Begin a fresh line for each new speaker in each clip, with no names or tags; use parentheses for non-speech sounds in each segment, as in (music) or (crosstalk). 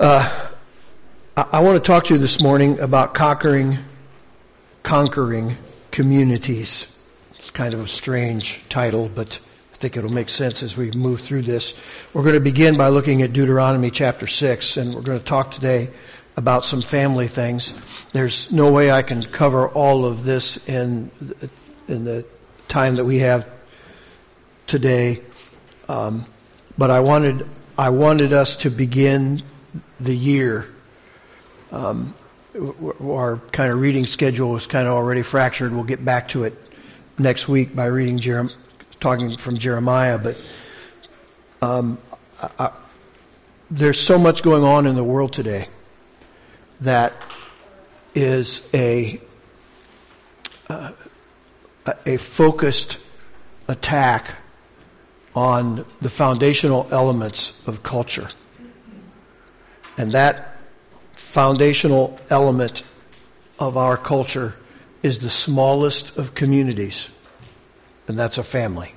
Uh, I, I want to talk to you this morning about conquering, conquering communities. It's kind of a strange title, but I think it'll make sense as we move through this. We're going to begin by looking at Deuteronomy chapter 6, and we're going to talk today about some family things. There's no way I can cover all of this in, in the time that we have today. Um, but I wanted, I wanted us to begin the year. Um, our kind of reading schedule is kind of already fractured. We'll get back to it next week by reading Jerem- talking from Jeremiah. But um, I, I, there's so much going on in the world today that is a uh, a focused attack on the foundational elements of culture. And that foundational element of our culture is the smallest of communities, and that's a family.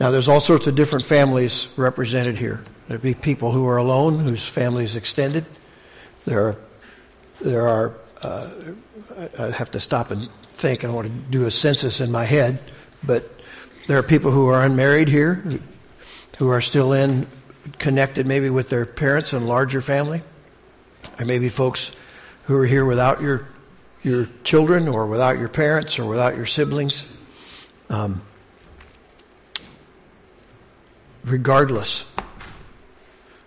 Now, there's all sorts of different families represented here. There'd be people who are alone, whose family is extended. There are, there are. Uh, I have to stop and think. I want to do a census in my head, but there are people who are unmarried here, who are still in connected maybe with their parents and larger family. or maybe folks who are here without your your children or without your parents or without your siblings. Um, regardless,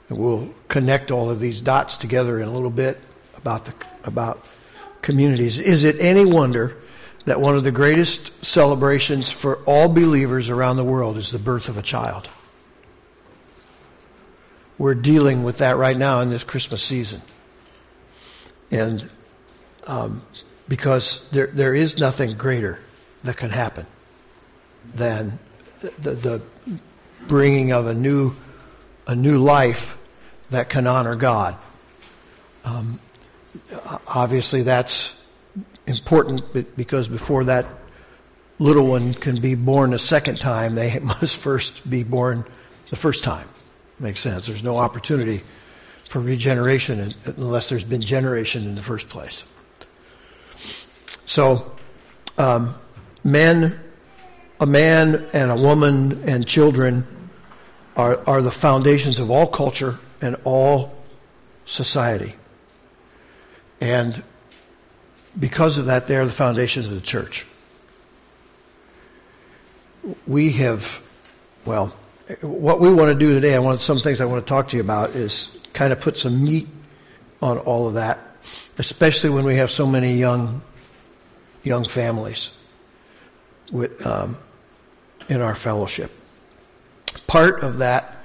we'll connect all of these dots together in a little bit about the about communities. Is it any wonder that one of the greatest celebrations for all believers around the world is the birth of a child? We're dealing with that right now in this Christmas season. And um, because there, there is nothing greater that can happen than the, the bringing of a new, a new life that can honor God. Um, obviously, that's important because before that little one can be born a second time, they (laughs) must first be born the first time. Makes sense. There's no opportunity for regeneration unless there's been generation in the first place. So, um, men, a man and a woman and children are, are the foundations of all culture and all society. And because of that, they're the foundations of the church. We have, well, what we want to do today, I want some things I want to talk to you about is kind of put some meat on all of that, especially when we have so many young, young families with, um, in our fellowship. Part of that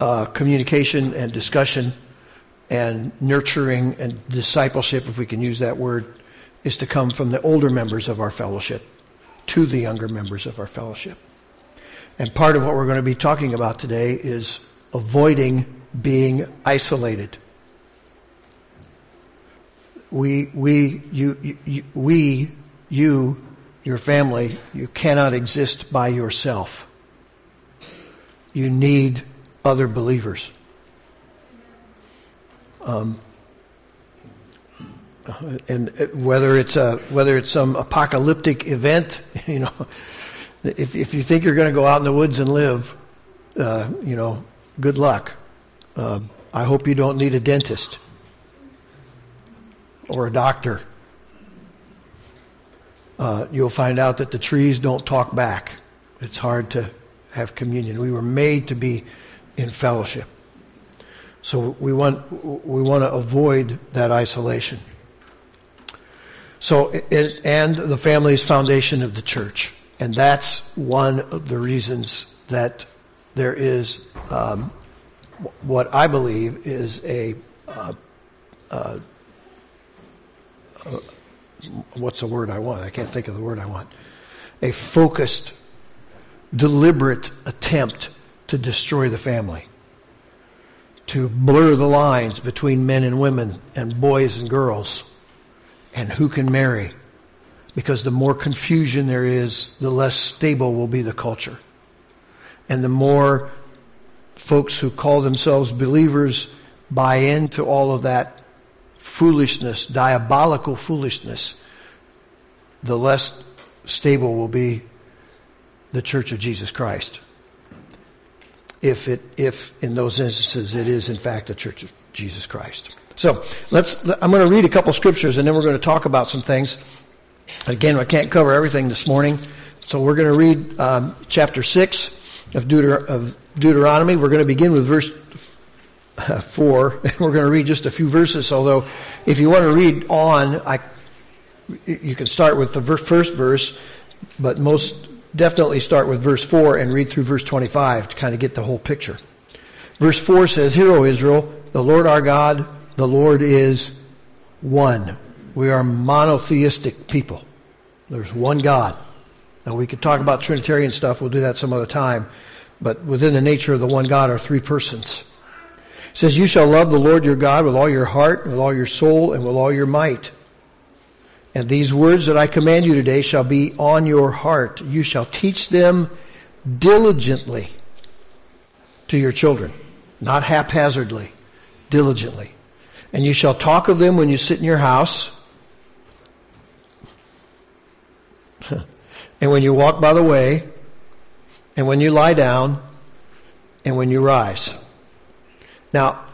uh, communication and discussion and nurturing and discipleship, if we can use that word, is to come from the older members of our fellowship to the younger members of our fellowship. And part of what we're going to be talking about today is avoiding being isolated. We, we, you, you, we, you, your family, you cannot exist by yourself. You need other believers. Um, and whether it's a whether it's some apocalyptic event, (laughs) you know, if, if you think you're going to go out in the woods and live, uh, you know, good luck. Uh, I hope you don't need a dentist or a doctor. Uh, you'll find out that the trees don't talk back. It's hard to have communion. We were made to be in fellowship. So we want, we want to avoid that isolation. So, it, and the family is foundation of the church. And that's one of the reasons that there is um, what I believe is a uh, uh, uh, what's the word I want? I can't think of the word I want. A focused, deliberate attempt to destroy the family, to blur the lines between men and women and boys and girls, and who can marry because the more confusion there is, the less stable will be the culture. And the more folks who call themselves believers buy into all of that foolishness, diabolical foolishness, the less stable will be the Church of Jesus Christ. If it, if in those instances it is in fact the Church of Jesus Christ. So let's, I'm going to read a couple scriptures and then we're going to talk about some things. Again, I can't cover everything this morning. So we're going to read um, chapter 6 of, Deuter- of Deuteronomy. We're going to begin with verse (laughs) 4. and (laughs) We're going to read just a few verses, although if you want to read on, I, you can start with the first verse, but most definitely start with verse 4 and read through verse 25 to kind of get the whole picture. Verse 4 says, Hear, O Israel, the Lord our God, the Lord is one. We are monotheistic people. There's one God. Now we could talk about Trinitarian stuff. We'll do that some other time. But within the nature of the one God are three persons. It says, you shall love the Lord your God with all your heart, with all your soul, and with all your might. And these words that I command you today shall be on your heart. You shall teach them diligently to your children, not haphazardly, diligently. And you shall talk of them when you sit in your house, and when you walk by the way, and when you lie down, and when you rise. Now,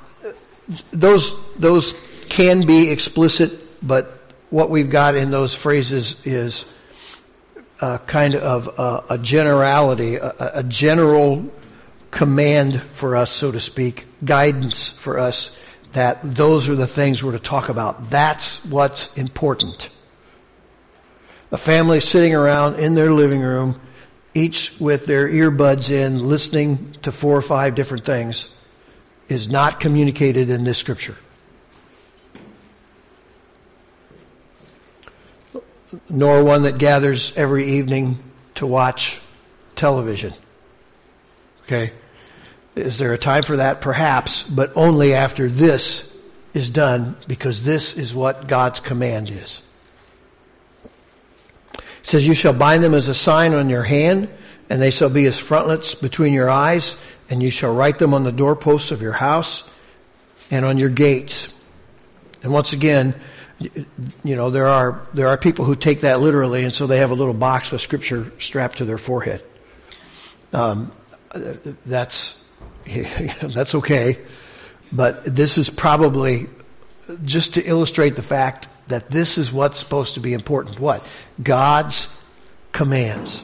those, those can be explicit, but what we've got in those phrases is a kind of a, a generality, a, a general command for us, so to speak, guidance for us that those are the things we're to talk about. That's what's important. A family sitting around in their living room, each with their earbuds in, listening to four or five different things, is not communicated in this scripture. Nor one that gathers every evening to watch television. Okay? Is there a time for that? Perhaps, but only after this is done because this is what God's command is. It says, You shall bind them as a sign on your hand, and they shall be as frontlets between your eyes, and you shall write them on the doorposts of your house and on your gates. And once again, you know, there are, there are people who take that literally, and so they have a little box of scripture strapped to their forehead. Um, that's, (laughs) that's okay. But this is probably just to illustrate the fact that this is what's supposed to be important. What? God's commands.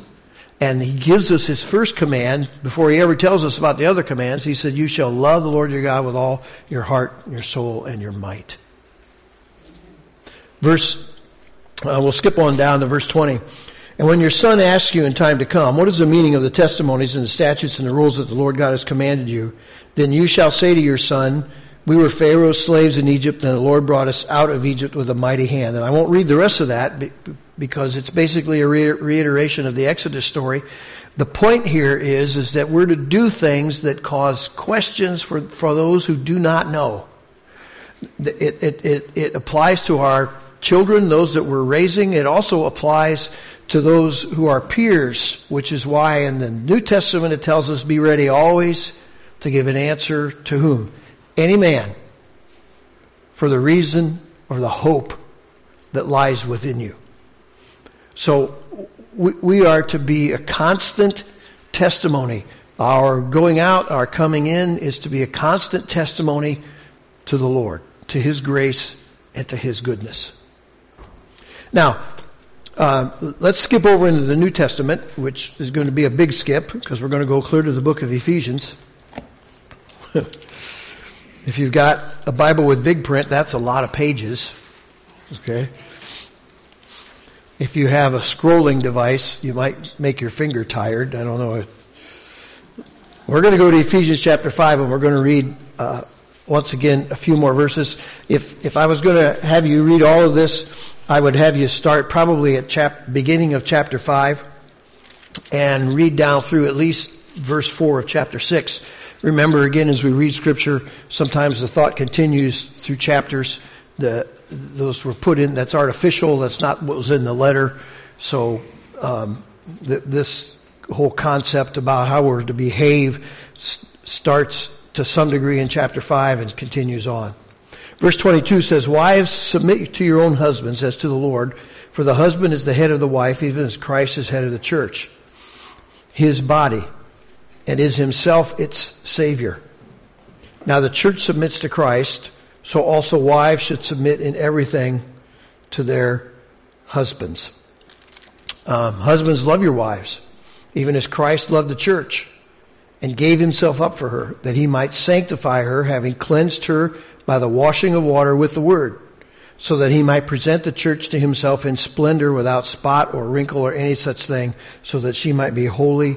And he gives us his first command before he ever tells us about the other commands. He said, you shall love the Lord your God with all your heart, your soul, and your might. Verse, uh, we'll skip on down to verse 20. And when your son asks you in time to come, what is the meaning of the testimonies and the statutes and the rules that the Lord God has commanded you? Then you shall say to your son, we were Pharaoh's slaves in Egypt and the Lord brought us out of Egypt with a mighty hand. And I won't read the rest of that because it's basically a reiteration of the Exodus story. The point here is, is that we're to do things that cause questions for, for those who do not know. It, it, it, it applies to our children, those that we're raising. It also applies to those who are peers, which is why in the New Testament it tells us be ready always to give an answer to whom? Any man for the reason or the hope that lies within you. So we, we are to be a constant testimony. Our going out, our coming in is to be a constant testimony to the Lord, to His grace, and to His goodness. Now, uh, let's skip over into the New Testament, which is going to be a big skip because we're going to go clear to the book of Ephesians. (laughs) if you've got a Bible with big print, that's a lot of pages. Okay. If you have a scrolling device, you might make your finger tired. I don't know. We're going to go to Ephesians chapter 5 and we're going to read, uh, once again, a few more verses. If, if I was going to have you read all of this, I would have you start probably at chap, beginning of chapter 5 and read down through at least verse 4 of chapter 6. Remember again, as we read scripture, sometimes the thought continues through chapters. The, those were put in, that's artificial, that's not what was in the letter. So, um, th- this whole concept about how we're to behave starts to some degree in chapter 5 and continues on. Verse 22 says, Wives, submit to your own husbands as to the Lord, for the husband is the head of the wife, even as Christ is head of the church, his body, and is himself its Savior. Now the church submits to Christ, so also wives should submit in everything to their husbands. Um, husbands, love your wives, even as Christ loved the church and gave himself up for her, that he might sanctify her, having cleansed her by the washing of water with the word, so that he might present the church to himself in splendor without spot or wrinkle or any such thing, so that she might be holy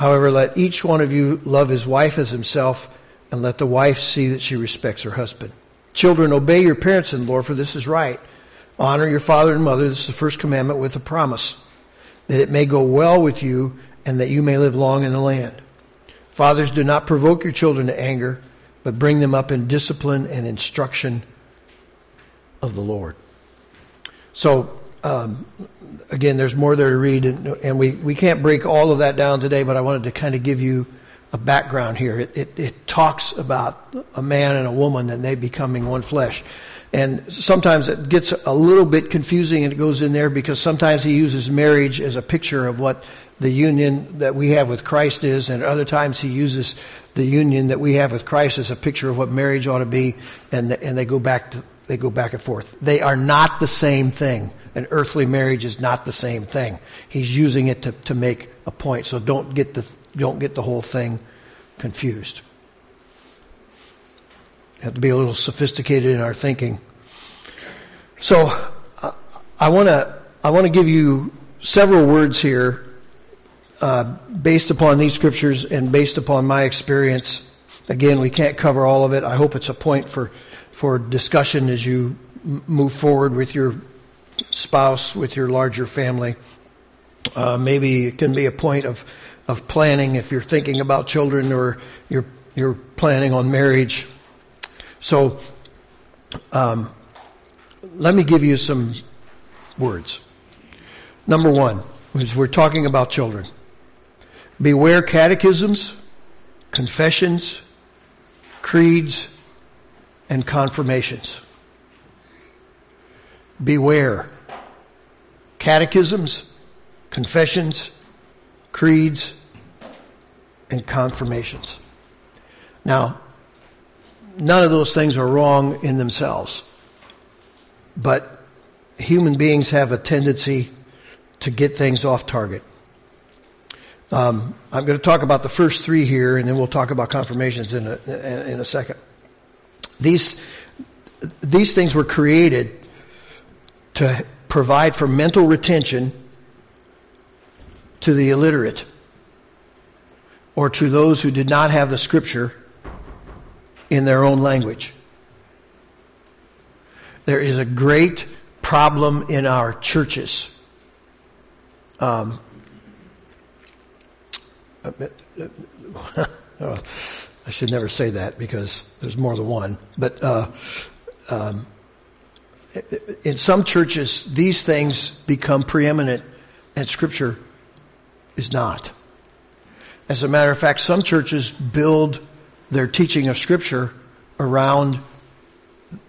However, let each one of you love his wife as himself, and let the wife see that she respects her husband. Children, obey your parents in the Lord, for this is right. Honor your father and mother. This is the first commandment with a promise, that it may go well with you and that you may live long in the land. Fathers, do not provoke your children to anger, but bring them up in discipline and instruction of the Lord. So, um, again, there's more there to read, and, and, we, we can't break all of that down today, but I wanted to kind of give you a background here. It, it, it talks about a man and a woman and they becoming one flesh. And sometimes it gets a little bit confusing and it goes in there because sometimes he uses marriage as a picture of what the union that we have with Christ is, and other times he uses the union that we have with Christ as a picture of what marriage ought to be, and, the, and they go back to, they go back and forth. They are not the same thing. An earthly marriage is not the same thing. He's using it to, to make a point. So don't get the, don't get the whole thing confused. have to be a little sophisticated in our thinking. So uh, I want to I want to give you several words here uh, based upon these scriptures and based upon my experience. Again, we can't cover all of it. I hope it's a point for for discussion as you move forward with your spouse, with your larger family. Uh, maybe it can be a point of of planning if you're thinking about children or you're you're planning on marriage. So, um, let me give you some words. Number one, as we're talking about children, beware catechisms, confessions, creeds, and confirmations. Beware catechisms, confessions, creeds, and confirmations. Now, none of those things are wrong in themselves, but human beings have a tendency to get things off target. Um, I'm going to talk about the first three here, and then we'll talk about confirmations in a, in a second. These these things were created to provide for mental retention to the illiterate or to those who did not have the scripture in their own language. There is a great problem in our churches. Um, (laughs) I should never say that because there's more than one. But uh, um, in some churches, these things become preeminent, and Scripture is not. As a matter of fact, some churches build their teaching of Scripture around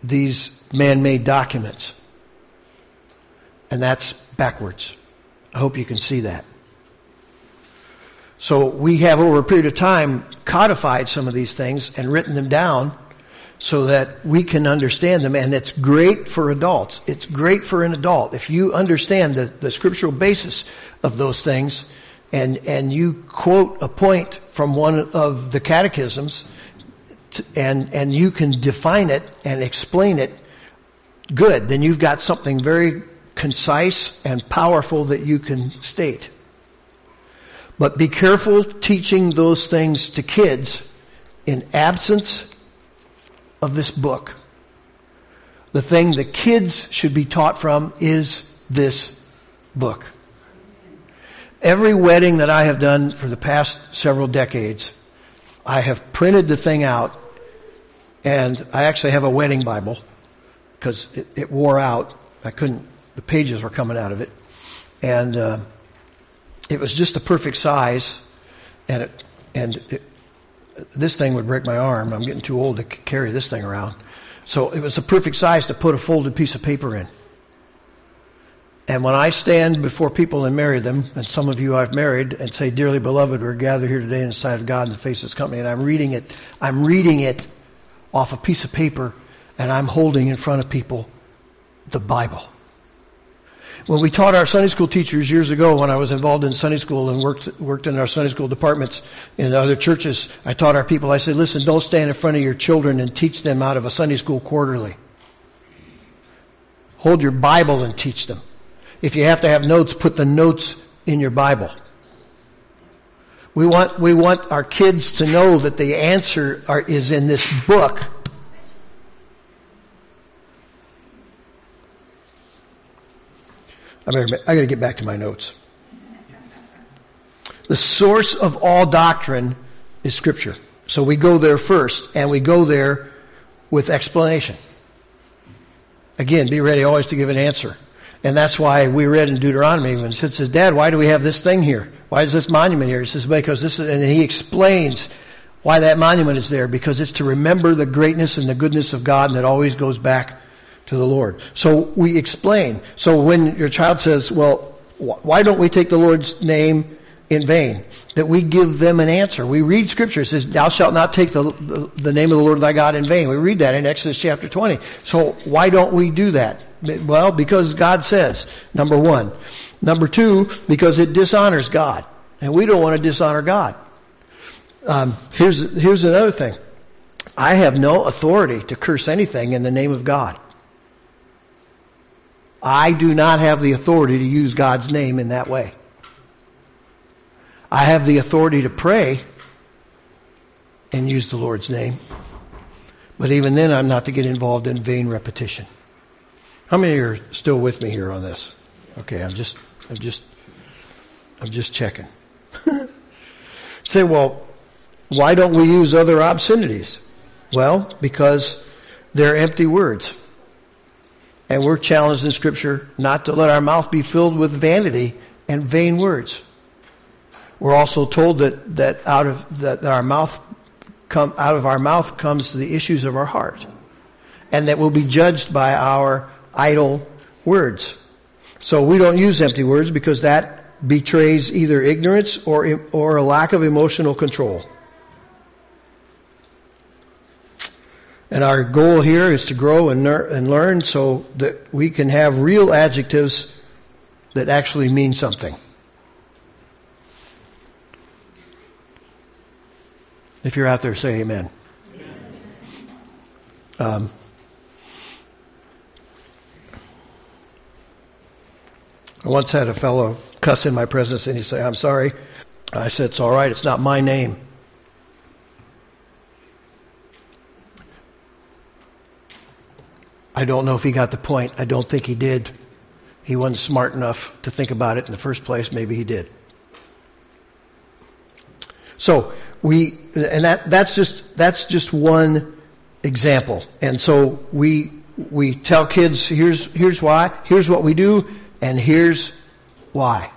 these man-made documents. And that's backwards. I hope you can see that. So we have over a period of time codified some of these things and written them down so that we can understand them. And it's great for adults. It's great for an adult. If you understand the, the scriptural basis of those things, and, and you quote a point from one of the catechisms and, and you can define it and explain it good, then you've got something very concise and powerful that you can state. But be careful teaching those things to kids in absence of this book, the thing the kids should be taught from is this book. Every wedding that I have done for the past several decades, I have printed the thing out, and I actually have a wedding Bible because it, it, wore out. I couldn't, the pages were coming out of it. And uh, it was just the perfect size, and it, and it, this thing would break my arm. I'm getting too old to carry this thing around. So it was the perfect size to put a folded piece of paper in. And when I stand before people and marry them, and some of you I've married, and say, Dearly beloved, we're gathered here today in the sight of God in the face of this company, and I'm reading it, I'm reading it off a piece of paper, and I'm holding in front of people the Bible. When we taught our Sunday school teachers years ago, when I was involved in Sunday school and worked worked in our Sunday school departments in other churches, I taught our people. I said, "Listen, don't stand in front of your children and teach them out of a Sunday school quarterly. Hold your Bible and teach them." If you have to have notes, put the notes in your Bible. We want, we want our kids to know that the answer are, is in this book. I got to get back to my notes. The source of all doctrine is Scripture. So we go there first, and we go there with explanation. Again, be ready always to give an answer. And that's why we read in Deuteronomy when it says, Dad, why do we have this thing here? Why is this monument here? He says, because this is, and he explains why that monument is there, because it's to remember the greatness and the goodness of God and it always goes back to the Lord. So we explain. So when your child says, well, why don't we take the Lord's name in vain? That we give them an answer. We read scripture. It says, thou shalt not take the, the, the name of the Lord thy God in vain. We read that in Exodus chapter 20. So why don't we do that? Well, because God says, number one. Number two, because it dishonors God. And we don't want to dishonor God. Um, here's, here's another thing. I have no authority to curse anything in the name of God. I do not have the authority to use God's name in that way. I have the authority to pray and use the Lord's name. But even then, I'm not to get involved in vain repetition. How many are still with me here on this? Okay, I'm just, I'm just, I'm just checking. (laughs) Say, well, why don't we use other obscenities? Well, because they're empty words. And we're challenged in scripture not to let our mouth be filled with vanity and vain words. We're also told that, that out of, that our mouth come, out of our mouth comes the issues of our heart. And that we'll be judged by our idle words. So we don't use empty words because that betrays either ignorance or, or a lack of emotional control. And our goal here is to grow and, ner- and learn so that we can have real adjectives that actually mean something. If you're out there, say amen. Um, I once had a fellow cuss in my presence and he said, I'm sorry. I said, It's all right. It's not my name. I don't know if he got the point. I don't think he did. He wasn't smart enough to think about it in the first place. Maybe he did. So we, and that, that's just, that's just one example. And so we, we tell kids, here's, here's why, here's what we do, and here's why.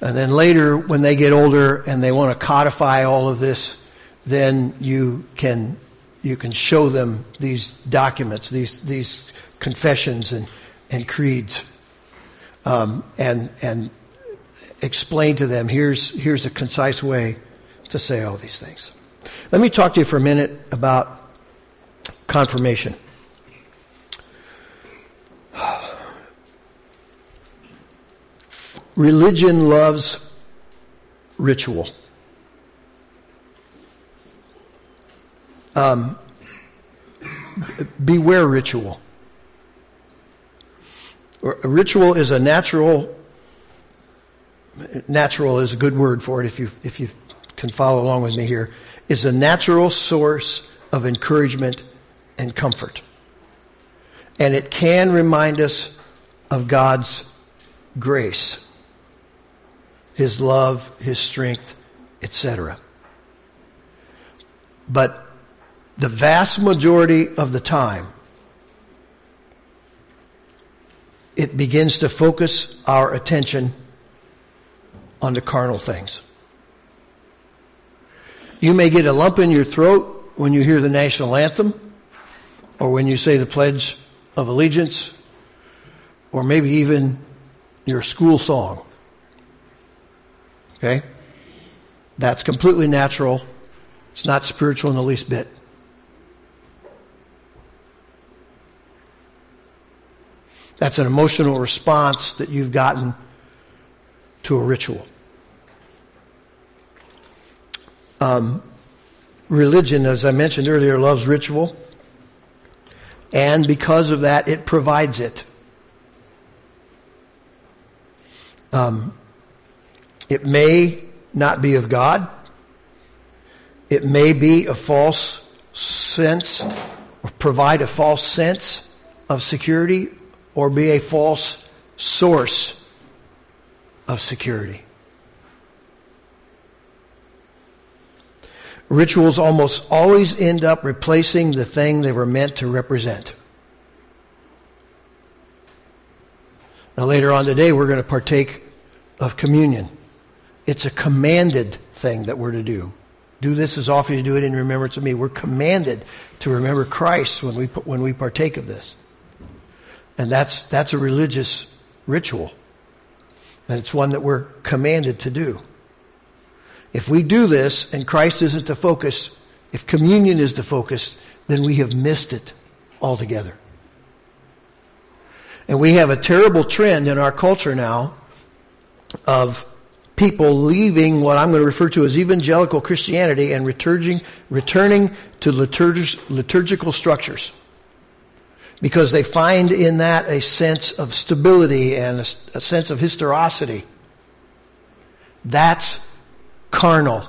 And then later, when they get older and they want to codify all of this, then you can you can show them these documents, these these confessions and and creeds, um, and and explain to them here's here's a concise way to say all these things. Let me talk to you for a minute about confirmation. Religion loves ritual. Um, beware ritual. A ritual is a natural. Natural is a good word for it if you if you can follow along with me here, is a natural source of encouragement and comfort. And it can remind us of God's grace, His love, His strength, etc. But the vast majority of the time, it begins to focus our attention on the carnal things. You may get a lump in your throat when you hear the national anthem or when you say the Pledge of Allegiance or maybe even your school song. Okay? That's completely natural. It's not spiritual in the least bit. That's an emotional response that you've gotten to a ritual. Um, religion, as I mentioned earlier, loves ritual. And because of that, it provides it. Um, it may not be of God. It may be a false sense, or provide a false sense of security, or be a false source of security. Rituals almost always end up replacing the thing they were meant to represent. Now, later on today, we're going to partake of communion. It's a commanded thing that we're to do. Do this as often as you do it in remembrance of me. We're commanded to remember Christ when we, when we partake of this. And that's, that's a religious ritual. And it's one that we're commanded to do. If we do this and Christ isn't the focus, if communion is the focus, then we have missed it altogether. And we have a terrible trend in our culture now of people leaving what I'm going to refer to as evangelical Christianity and returning, returning to liturg- liturgical structures. Because they find in that a sense of stability and a, a sense of historicity. That's carnal.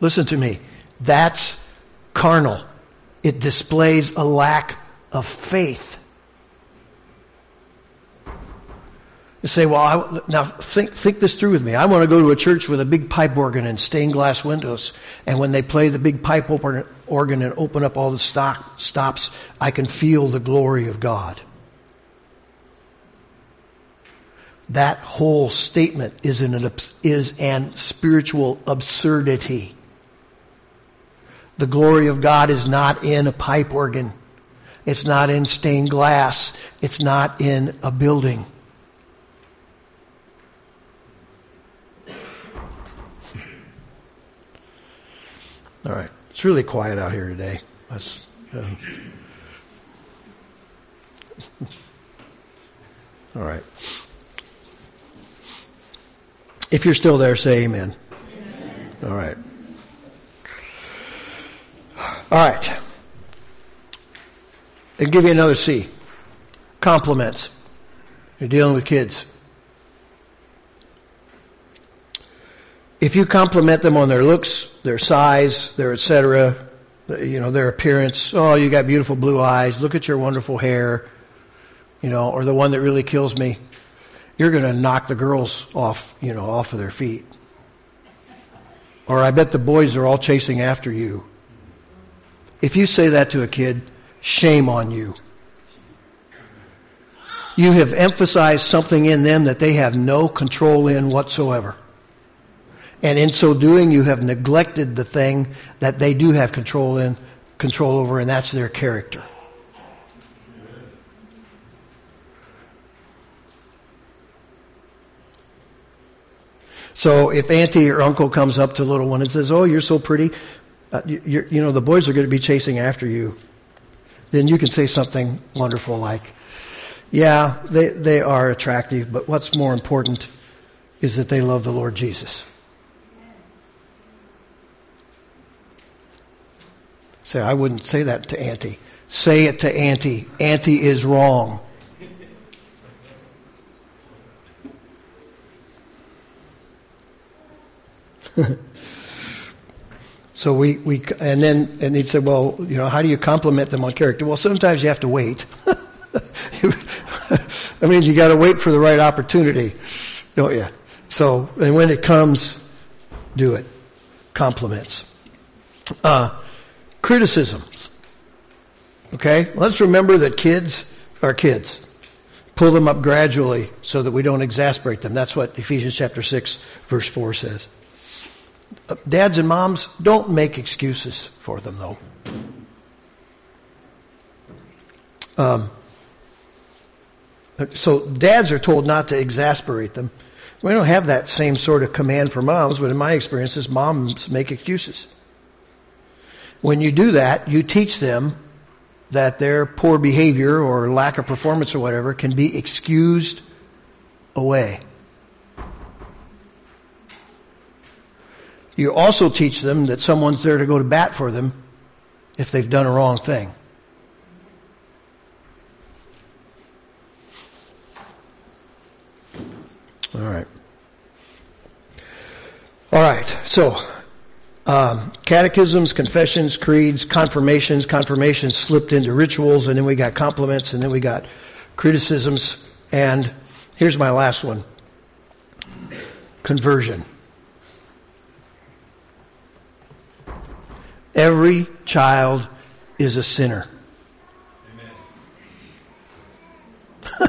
Listen to me. That's carnal. It displays a lack of faith. You say, well, I, now think, think this through with me. I want to go to a church with a big pipe organ and stained glass windows. And when they play the big pipe organ and open up all the stock, stops, I can feel the glory of God. That whole statement is an, is an spiritual absurdity. The glory of God is not in a pipe organ. It's not in stained glass. It's not in a building. All right. It's really quiet out here today. That's, uh, (laughs) all right. If you're still there, say amen. amen. All right. All right. I'll give you another C. Compliments. You're dealing with kids. If you compliment them on their looks, their size, their etc., you know, their appearance, oh, you got beautiful blue eyes, look at your wonderful hair, you know, or the one that really kills me, you're going to knock the girls off, you know, off of their feet. Or I bet the boys are all chasing after you. If you say that to a kid, shame on you. You have emphasized something in them that they have no control in whatsoever. And in so doing, you have neglected the thing that they do have control in, control over, and that's their character. So if auntie or uncle comes up to little one and says, "Oh, you're so pretty," uh, you know the boys are going to be chasing after you. Then you can say something wonderful like, "Yeah, they they are attractive, but what's more important is that they love the Lord Jesus." Say, I wouldn't say that to auntie. Say it to auntie. Auntie is wrong. (laughs) so we, we, and then, and he'd say, well, you know, how do you compliment them on character? Well, sometimes you have to wait. (laughs) I mean, you got to wait for the right opportunity, don't you? So, and when it comes, do it. Compliments. Uh, criticisms. Okay? Let's remember that kids are kids. Pull them up gradually so that we don't exasperate them. That's what Ephesians chapter 6 verse 4 says. Uh, dads and moms, don't make excuses for them though. Um, so dads are told not to exasperate them. We don't have that same sort of command for moms, but in my experiences, moms make excuses. When you do that, you teach them that their poor behavior or lack of performance or whatever can be excused away. You also teach them that someone's there to go to bat for them if they've done a wrong thing. All right. All right. So, um, catechisms, confessions, creeds, confirmations. Confirmations slipped into rituals, and then we got compliments, and then we got criticisms. And here's my last one conversion. Every child is a sinner. (laughs)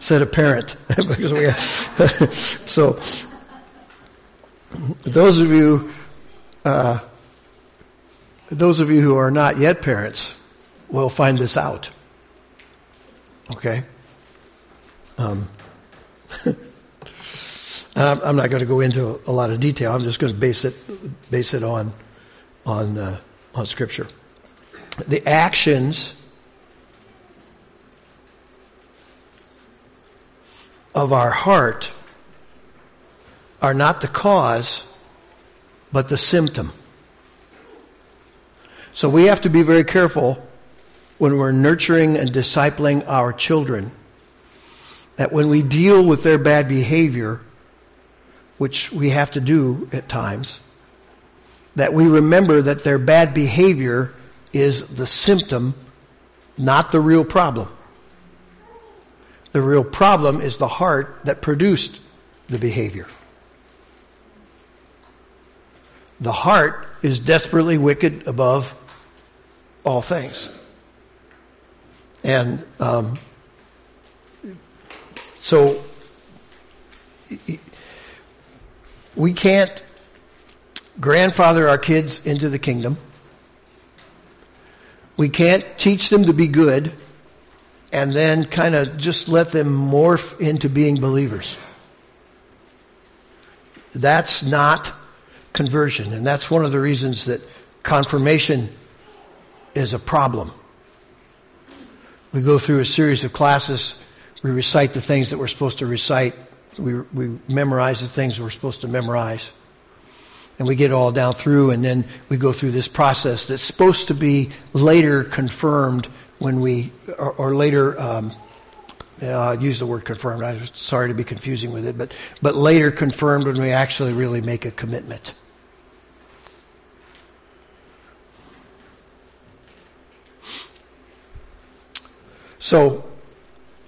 said a parent. (laughs) (laughs) so, those of you, uh, those of you who are not yet parents, will find this out. Okay. Um, (laughs) I'm, not going to go into a lot of detail. I'm just going to base it base it on on uh, on Scripture. The actions of our heart are not the cause, but the symptom. So we have to be very careful when we're nurturing and discipling our children that when we deal with their bad behavior, which we have to do at times, that we remember that their bad behavior is the symptom, not the real problem. The real problem is the heart that produced the behavior. The heart is desperately wicked above all things. And um, so we can't grandfather our kids into the kingdom. We can't teach them to be good and then kind of just let them morph into being believers. That's not conversion. And that's one of the reasons that confirmation is a problem. We go through a series of classes. We recite the things that we're supposed to recite. We, we memorize the things we're supposed to memorize. And we get all down through, and then we go through this process that's supposed to be later confirmed when we, or, or later, um, uh, use the word confirmed. I'm sorry to be confusing with it, but, but later confirmed when we actually really make a commitment. So,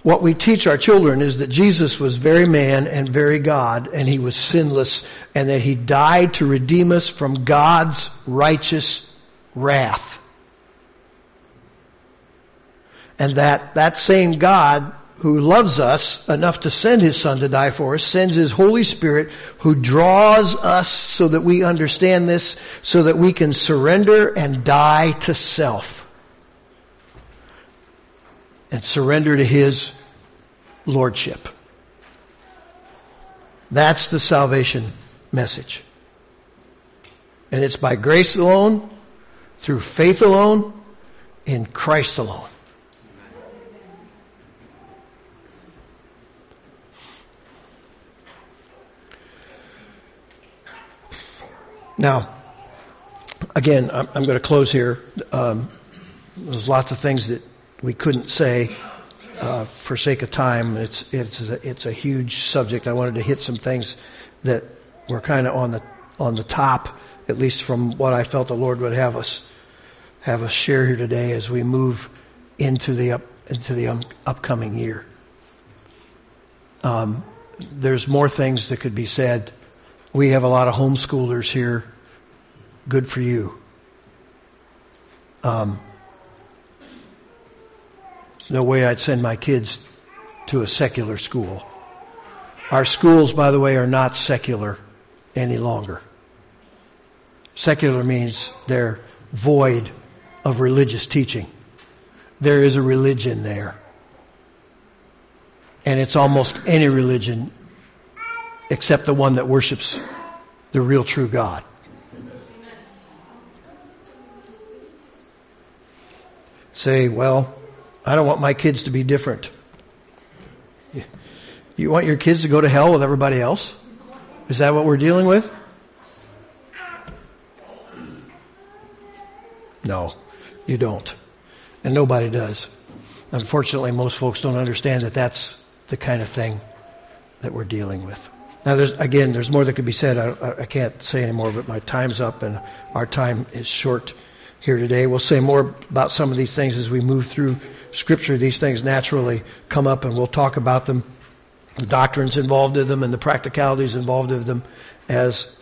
what we teach our children is that Jesus was very man and very God, and he was sinless, and that he died to redeem us from God's righteous wrath. And that that same God who loves us enough to send his son to die for us sends his Holy Spirit who draws us so that we understand this, so that we can surrender and die to self and surrender to his lordship. That's the salvation message. And it's by grace alone, through faith alone, in Christ alone. Now, again, I'm, going to close here. Um, there's lots of things that we couldn't say uh, for sake of time. It's it's a, it's a huge subject. I wanted to hit some things that were kind of on the on the top, at least from what I felt the Lord would have us have us share here today as we move into the up, into the um, upcoming year. Um, there's more things that could be said. We have a lot of homeschoolers here. Good for you. Um, there's no way I'd send my kids to a secular school. Our schools, by the way, are not secular any longer. Secular means they're void of religious teaching. There is a religion there. And it's almost any religion except the one that worships the real true God. Say, well, I don't want my kids to be different. You want your kids to go to hell with everybody else? Is that what we're dealing with? No, you don't. And nobody does. Unfortunately, most folks don't understand that that's the kind of thing that we're dealing with. Now, there's, again, there's more that could be said. I, I can't say any more, but my time's up and our time is short here today. We'll say more about some of these things as we move through Scripture. These things naturally come up and we'll talk about them, the doctrines involved in them and the practicalities involved in them as,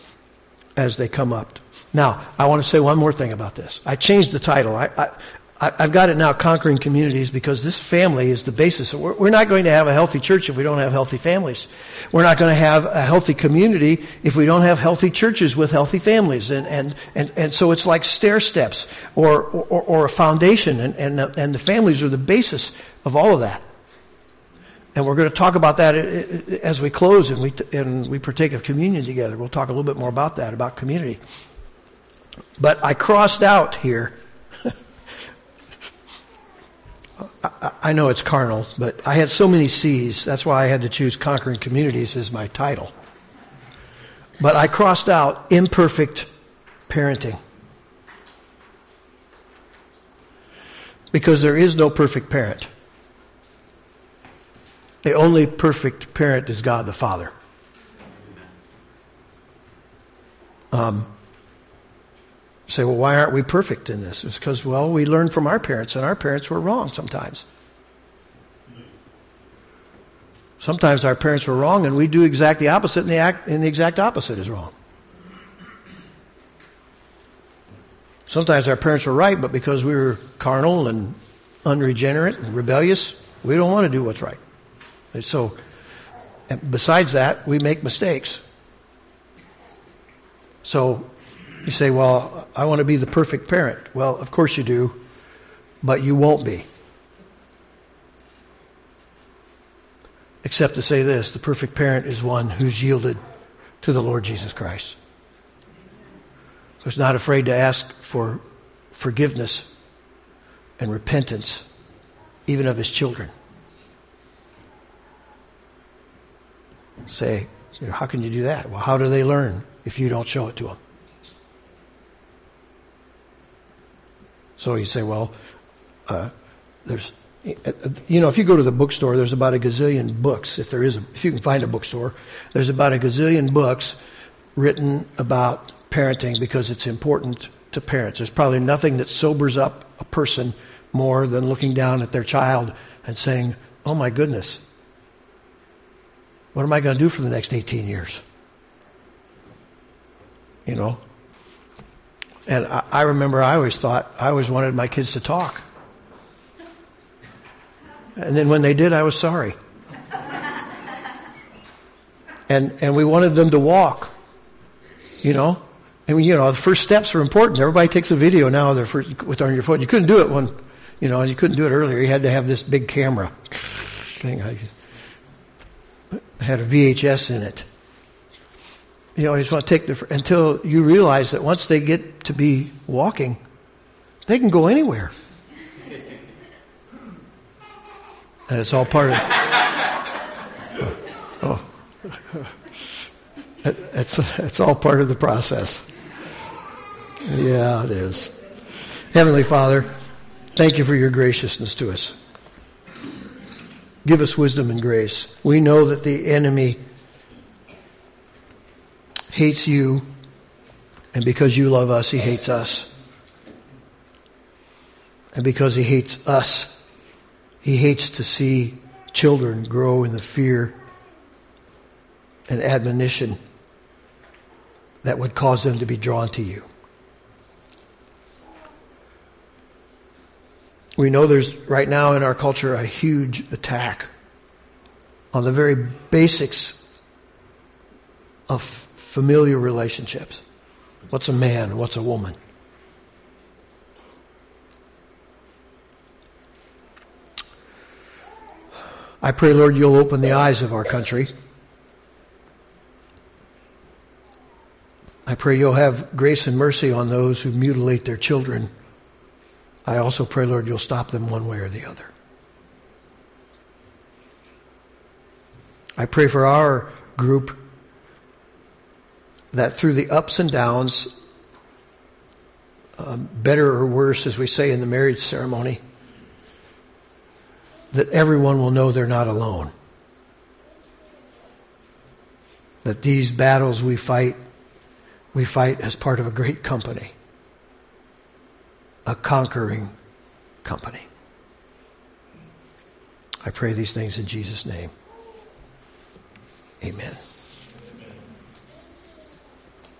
as they come up. Now, I want to say one more thing about this. I changed the title. I, I, I've got it now, conquering communities, because this family is the basis. We're not going to have a healthy church if we don't have healthy families. We're not going to have a healthy community if we don't have healthy churches with healthy families. And, and, and, and so it's like stair steps or, or, or a foundation, and, and, and the families are the basis of all of that. And we're going to talk about that uh, uh, as we close and we, and we partake of communion together. We'll talk a little bit more about that, about community. But I crossed out here I know it's carnal, but I had so many C's. That's why I had to choose Conquering Communities as my title. But I crossed out imperfect parenting. Because there is no perfect parent. The only perfect parent is God the Father. Um, say, well, why aren't we perfect in this? It's because, well, we learned from our parents, and our parents were wrong sometimes. Sometimes our parents were wrong, and we do exact the opposite, and the, act, and the exact opposite is wrong. Sometimes our parents were right, but because we were carnal and unregenerate and rebellious, we don't want to do what's right. And so, and besides that, we make mistakes. So you say, well, I want to be the perfect parent. Well, of course you do, but you won't be. Except to say this the perfect parent is one who's yielded to the Lord Jesus Christ. Who's not afraid to ask for forgiveness and repentance, even of his children. Say, how can you do that? Well, how do they learn if you don't show it to them? So you say, well, uh, there's, you know, if you go to the bookstore, there's about a gazillion books. If there is, a, if you can find a bookstore, there's about a gazillion books written about parenting because it's important to parents. There's probably nothing that sobers up a person more than looking down at their child and saying, "Oh my goodness, what am I going to do for the next 18 years?" You know, and I, remember I always thought, I always wanted my kids to talk. And then when they did, I was sorry. And, and we wanted them to walk, you know. And you know, the first steps are important. Everybody takes a video now their first, with on your phone. You couldn't do it when, you know, you couldn't do it earlier. You had to have this big camera thing. I had a VHS in it you know, you just want to take the, until you realize that once they get to be walking, they can go anywhere. And it's all part of, (laughs) oh, oh. It's, it's all part of the process. Yeah, it is. Heavenly Father, thank you for your graciousness to us. Give us wisdom and grace. We know that the enemy hates you And because you love us, he hates us. And because he hates us, he hates to see children grow in the fear and admonition that would cause them to be drawn to you. We know there's right now in our culture a huge attack on the very basics of familiar relationships. What's a man? What's a woman? I pray, Lord, you'll open the eyes of our country. I pray you'll have grace and mercy on those who mutilate their children. I also pray, Lord, you'll stop them one way or the other. I pray for our group that through the ups and downs, um, better or worse, as we say in the marriage ceremony, that everyone will know they're not alone. That these battles we fight, we fight as part of a great company, a conquering company. I pray these things in Jesus' name. Amen.